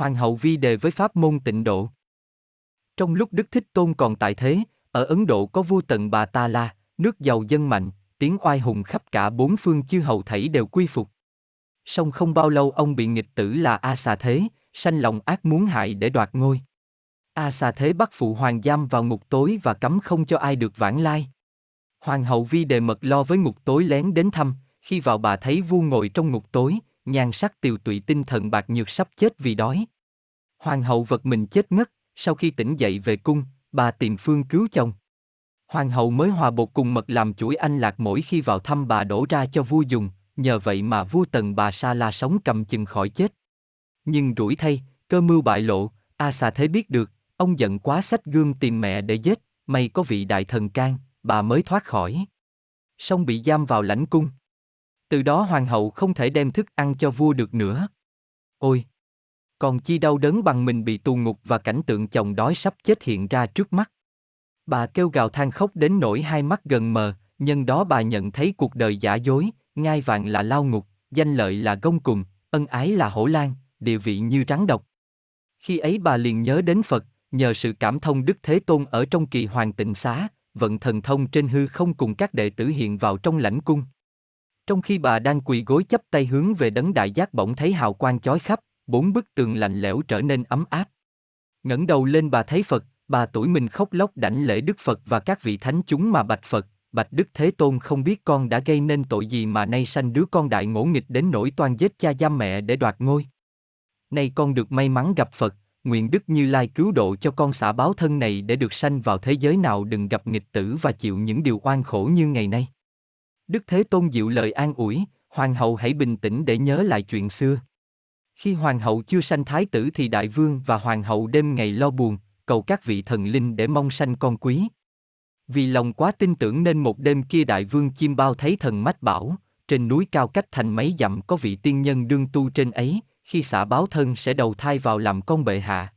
Hoàng hậu vi đề với pháp môn tịnh độ. Trong lúc Đức Thích Tôn còn tại thế, ở Ấn Độ có vua Tận Bà Ta La, nước giàu dân mạnh, tiếng oai hùng khắp cả bốn phương chư hầu thảy đều quy phục. Song không bao lâu ông bị nghịch tử là A Xà Thế, sanh lòng ác muốn hại để đoạt ngôi. A Xà Thế bắt phụ hoàng giam vào ngục tối và cấm không cho ai được vãng lai. Hoàng hậu vi đề mật lo với ngục tối lén đến thăm, khi vào bà thấy vua ngồi trong ngục tối, nhan sắc tiều tụy tinh thần bạc nhược sắp chết vì đói. Hoàng hậu vật mình chết ngất, sau khi tỉnh dậy về cung, bà tìm phương cứu chồng. Hoàng hậu mới hòa bột cùng mật làm chuỗi anh lạc mỗi khi vào thăm bà đổ ra cho vua dùng, nhờ vậy mà vua tần bà Sa La sống cầm chừng khỏi chết. Nhưng rủi thay, cơ mưu bại lộ, A Xà Thế biết được, ông giận quá sách gương tìm mẹ để giết, may có vị đại thần can, bà mới thoát khỏi. Song bị giam vào lãnh cung. Từ đó hoàng hậu không thể đem thức ăn cho vua được nữa. Ôi! Còn chi đau đớn bằng mình bị tù ngục và cảnh tượng chồng đói sắp chết hiện ra trước mắt. Bà kêu gào than khóc đến nỗi hai mắt gần mờ, nhân đó bà nhận thấy cuộc đời giả dối, ngai vàng là lao ngục, danh lợi là gông cùng, ân ái là hổ lan, địa vị như rắn độc. Khi ấy bà liền nhớ đến Phật, nhờ sự cảm thông Đức Thế Tôn ở trong kỳ hoàng tịnh xá, vận thần thông trên hư không cùng các đệ tử hiện vào trong lãnh cung. Trong khi bà đang quỳ gối chấp tay hướng về đấng đại giác bỗng thấy hào quang chói khắp, bốn bức tường lạnh lẽo trở nên ấm áp. ngẩng đầu lên bà thấy Phật, bà tuổi mình khóc lóc đảnh lễ Đức Phật và các vị thánh chúng mà bạch Phật, bạch Đức Thế Tôn không biết con đã gây nên tội gì mà nay sanh đứa con đại ngỗ nghịch đến nỗi toan giết cha giam mẹ để đoạt ngôi. Nay con được may mắn gặp Phật, nguyện Đức Như Lai cứu độ cho con xả báo thân này để được sanh vào thế giới nào đừng gặp nghịch tử và chịu những điều oan khổ như ngày nay. Đức Thế Tôn dịu lời an ủi, hoàng hậu hãy bình tĩnh để nhớ lại chuyện xưa. Khi hoàng hậu chưa sanh thái tử thì đại vương và hoàng hậu đêm ngày lo buồn, cầu các vị thần linh để mong sanh con quý. Vì lòng quá tin tưởng nên một đêm kia đại vương chim bao thấy thần mách bảo, trên núi cao cách thành mấy dặm có vị tiên nhân đương tu trên ấy, khi xả báo thân sẽ đầu thai vào làm con bệ hạ.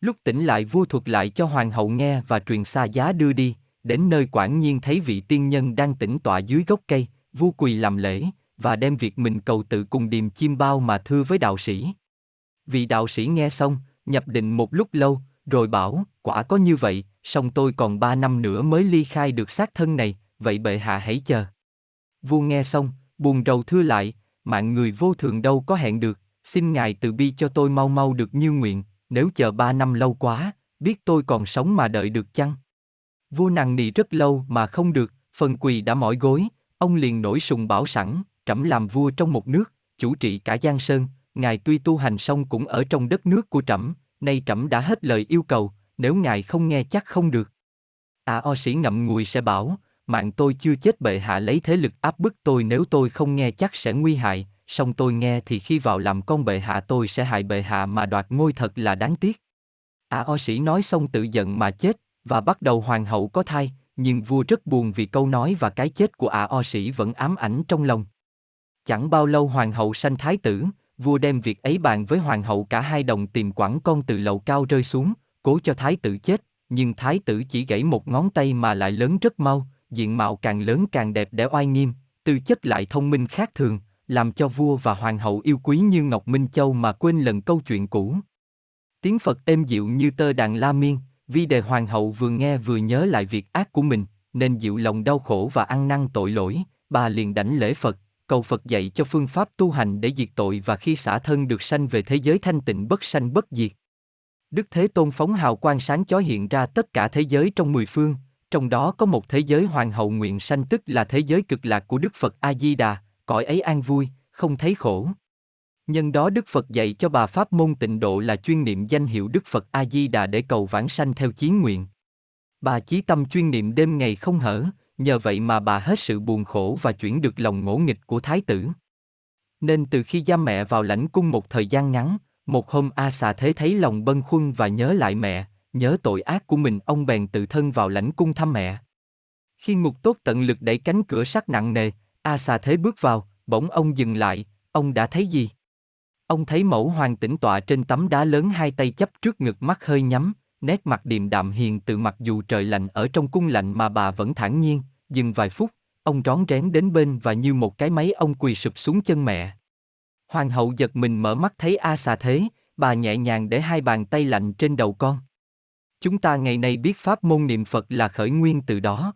Lúc tỉnh lại vua thuật lại cho hoàng hậu nghe và truyền xa giá đưa đi, đến nơi quản nhiên thấy vị tiên nhân đang tĩnh tọa dưới gốc cây, vua quỳ làm lễ, và đem việc mình cầu tự cùng điềm chim bao mà thưa với đạo sĩ. Vị đạo sĩ nghe xong, nhập định một lúc lâu, rồi bảo, quả có như vậy, song tôi còn ba năm nữa mới ly khai được xác thân này, vậy bệ hạ hãy chờ. Vua nghe xong, buồn rầu thưa lại, mạng người vô thường đâu có hẹn được, xin ngài từ bi cho tôi mau mau được như nguyện, nếu chờ ba năm lâu quá, biết tôi còn sống mà đợi được chăng? Vua nằng nì rất lâu mà không được, phần quỳ đã mỏi gối, ông liền nổi sùng bảo sẵn, trẫm làm vua trong một nước, chủ trị cả Giang Sơn, ngài tuy tu hành xong cũng ở trong đất nước của trẫm, nay trẫm đã hết lời yêu cầu, nếu ngài không nghe chắc không được. À o sĩ ngậm ngùi sẽ bảo, mạng tôi chưa chết bệ hạ lấy thế lực áp bức tôi nếu tôi không nghe chắc sẽ nguy hại, song tôi nghe thì khi vào làm con bệ hạ tôi sẽ hại bệ hạ mà đoạt ngôi thật là đáng tiếc. À o sĩ nói xong tự giận mà chết, và bắt đầu hoàng hậu có thai, nhưng vua rất buồn vì câu nói và cái chết của ả o sĩ vẫn ám ảnh trong lòng. Chẳng bao lâu hoàng hậu sanh thái tử, vua đem việc ấy bàn với hoàng hậu cả hai đồng tìm quản con từ lầu cao rơi xuống, cố cho thái tử chết, nhưng thái tử chỉ gãy một ngón tay mà lại lớn rất mau, diện mạo càng lớn càng đẹp để oai nghiêm, tư chất lại thông minh khác thường, làm cho vua và hoàng hậu yêu quý như Ngọc Minh Châu mà quên lần câu chuyện cũ. Tiếng Phật êm dịu như tơ đàn la miên, vì đề hoàng hậu vừa nghe vừa nhớ lại việc ác của mình, nên dịu lòng đau khổ và ăn năn tội lỗi, bà liền đảnh lễ Phật, cầu Phật dạy cho phương pháp tu hành để diệt tội và khi xả thân được sanh về thế giới thanh tịnh bất sanh bất diệt. Đức Thế Tôn phóng hào quang sáng chói hiện ra tất cả thế giới trong mười phương, trong đó có một thế giới hoàng hậu nguyện sanh tức là thế giới cực lạc của Đức Phật A Di Đà, cõi ấy an vui, không thấy khổ. Nhân đó Đức Phật dạy cho bà pháp môn tịnh độ là chuyên niệm danh hiệu Đức Phật A Di Đà để cầu vãng sanh theo chí nguyện. Bà chí tâm chuyên niệm đêm ngày không hở, nhờ vậy mà bà hết sự buồn khổ và chuyển được lòng ngỗ nghịch của thái tử. Nên từ khi giam mẹ vào lãnh cung một thời gian ngắn, một hôm A xà thế thấy lòng bâng khuâng và nhớ lại mẹ, nhớ tội ác của mình ông bèn tự thân vào lãnh cung thăm mẹ. Khi ngục tốt tận lực đẩy cánh cửa sắt nặng nề, A xà thế bước vào, bỗng ông dừng lại, ông đã thấy gì? Ông thấy mẫu hoàng tĩnh tọa trên tấm đá lớn hai tay chấp trước ngực mắt hơi nhắm, nét mặt điềm đạm hiền từ mặc dù trời lạnh ở trong cung lạnh mà bà vẫn thản nhiên, dừng vài phút, ông rón rén đến bên và như một cái máy ông quỳ sụp xuống chân mẹ. Hoàng hậu giật mình mở mắt thấy A xà thế, bà nhẹ nhàng để hai bàn tay lạnh trên đầu con. Chúng ta ngày nay biết pháp môn niệm Phật là khởi nguyên từ đó.